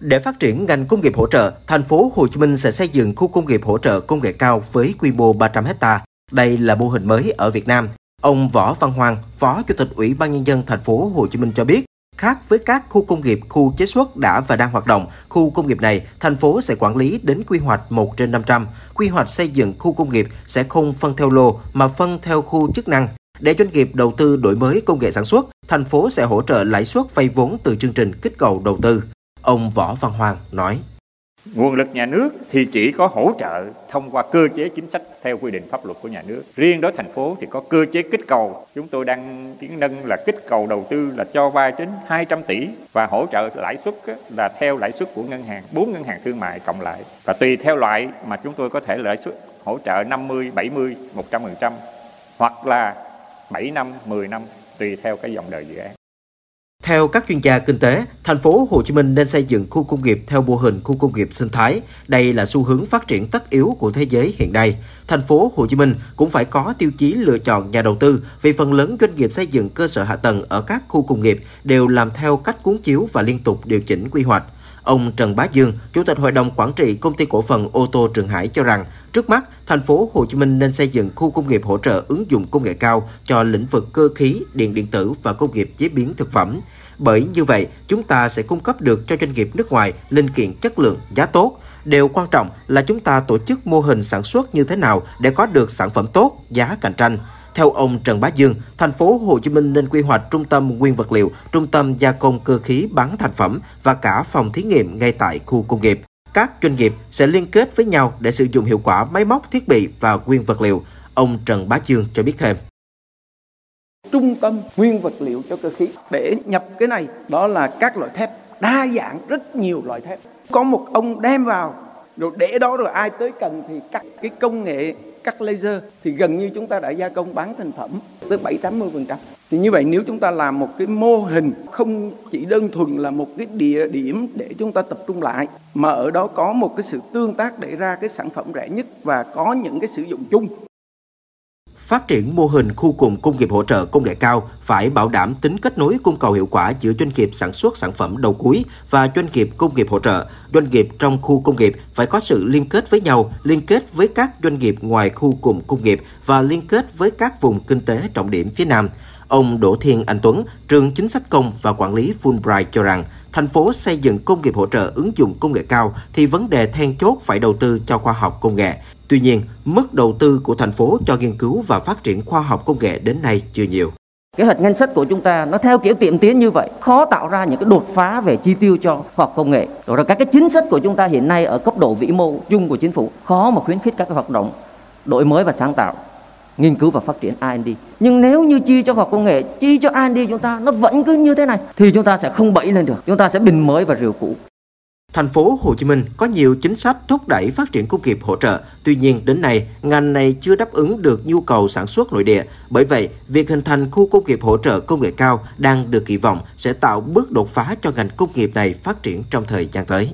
Để phát triển ngành công nghiệp hỗ trợ, thành phố Hồ Chí Minh sẽ xây dựng khu công nghiệp hỗ trợ công nghệ cao với quy mô 300 ha. Đây là mô hình mới ở Việt Nam. Ông Võ Văn Hoàng, Phó Chủ tịch Ủy ban nhân dân thành phố Hồ Chí Minh cho biết, khác với các khu công nghiệp, khu chế xuất đã và đang hoạt động, khu công nghiệp này thành phố sẽ quản lý đến quy hoạch 1 trên 500. Quy hoạch xây dựng khu công nghiệp sẽ không phân theo lô mà phân theo khu chức năng. Để doanh nghiệp đầu tư đổi mới công nghệ sản xuất, thành phố sẽ hỗ trợ lãi suất vay vốn từ chương trình kích cầu đầu tư. Ông Võ Văn Hoàng nói. Nguồn lực nhà nước thì chỉ có hỗ trợ thông qua cơ chế chính sách theo quy định pháp luật của nhà nước. Riêng đối thành phố thì có cơ chế kích cầu. Chúng tôi đang tiến nâng là kích cầu đầu tư là cho vay đến 200 tỷ và hỗ trợ lãi suất là theo lãi suất của ngân hàng, bốn ngân hàng thương mại cộng lại. Và tùy theo loại mà chúng tôi có thể lãi suất hỗ trợ 50, 70, 100% hoặc là 7 năm, 10 năm tùy theo cái dòng đời dự án. Theo các chuyên gia kinh tế, thành phố Hồ Chí Minh nên xây dựng khu công nghiệp theo mô hình khu công nghiệp sinh thái. Đây là xu hướng phát triển tất yếu của thế giới hiện nay. Thành phố Hồ Chí Minh cũng phải có tiêu chí lựa chọn nhà đầu tư vì phần lớn doanh nghiệp xây dựng cơ sở hạ tầng ở các khu công nghiệp đều làm theo cách cuốn chiếu và liên tục điều chỉnh quy hoạch. Ông Trần Bá Dương, Chủ tịch Hội đồng Quản trị Công ty Cổ phần ô tô Trường Hải cho rằng, trước mắt, thành phố Hồ Chí Minh nên xây dựng khu công nghiệp hỗ trợ ứng dụng công nghệ cao cho lĩnh vực cơ khí, điện điện tử và công nghiệp chế biến thực phẩm. Bởi như vậy, chúng ta sẽ cung cấp được cho doanh nghiệp nước ngoài linh kiện chất lượng, giá tốt. Điều quan trọng là chúng ta tổ chức mô hình sản xuất như thế nào để có được sản phẩm tốt, giá cạnh tranh. Theo ông Trần Bá Dương, thành phố Hồ Chí Minh nên quy hoạch trung tâm nguyên vật liệu, trung tâm gia công cơ khí bán thành phẩm và cả phòng thí nghiệm ngay tại khu công nghiệp. Các doanh nghiệp sẽ liên kết với nhau để sử dụng hiệu quả máy móc, thiết bị và nguyên vật liệu. Ông Trần Bá Dương cho biết thêm trung tâm nguyên vật liệu cho cơ khí để nhập cái này đó là các loại thép đa dạng rất nhiều loại thép có một ông đem vào rồi để đó rồi ai tới cần thì cắt cái công nghệ cắt laser thì gần như chúng ta đã gia công bán thành phẩm tới 7 80 phần trăm. Thì như vậy nếu chúng ta làm một cái mô hình không chỉ đơn thuần là một cái địa điểm để chúng ta tập trung lại, mà ở đó có một cái sự tương tác để ra cái sản phẩm rẻ nhất và có những cái sử dụng chung. Phát triển mô hình khu cụm công nghiệp hỗ trợ công nghệ cao phải bảo đảm tính kết nối cung cầu hiệu quả giữa doanh nghiệp sản xuất sản phẩm đầu cuối và doanh nghiệp công nghiệp hỗ trợ. Doanh nghiệp trong khu công nghiệp phải có sự liên kết với nhau, liên kết với các doanh nghiệp ngoài khu cụm công nghiệp và liên kết với các vùng kinh tế trọng điểm phía Nam. Ông Đỗ Thiên Anh Tuấn, trường chính sách công và quản lý Fulbright cho rằng, thành phố xây dựng công nghiệp hỗ trợ ứng dụng công nghệ cao thì vấn đề then chốt phải đầu tư cho khoa học công nghệ. Tuy nhiên, mức đầu tư của thành phố cho nghiên cứu và phát triển khoa học công nghệ đến nay chưa nhiều. Kế hoạch ngân sách của chúng ta nó theo kiểu tiệm tiến như vậy, khó tạo ra những cái đột phá về chi tiêu cho khoa học công nghệ. Rồi các cái chính sách của chúng ta hiện nay ở cấp độ vĩ mô chung của chính phủ khó mà khuyến khích các cái hoạt động đổi mới và sáng tạo nghiên cứu và phát triển R&D. Nhưng nếu như chi cho khoa học công nghệ, chi cho R&D chúng ta nó vẫn cứ như thế này thì chúng ta sẽ không bẫy lên được. Chúng ta sẽ bình mới và rượu cũ. Thành phố Hồ Chí Minh có nhiều chính sách thúc đẩy phát triển công nghiệp hỗ trợ, tuy nhiên đến nay ngành này chưa đáp ứng được nhu cầu sản xuất nội địa. Bởi vậy, việc hình thành khu công nghiệp hỗ trợ công nghệ cao đang được kỳ vọng sẽ tạo bước đột phá cho ngành công nghiệp này phát triển trong thời gian tới.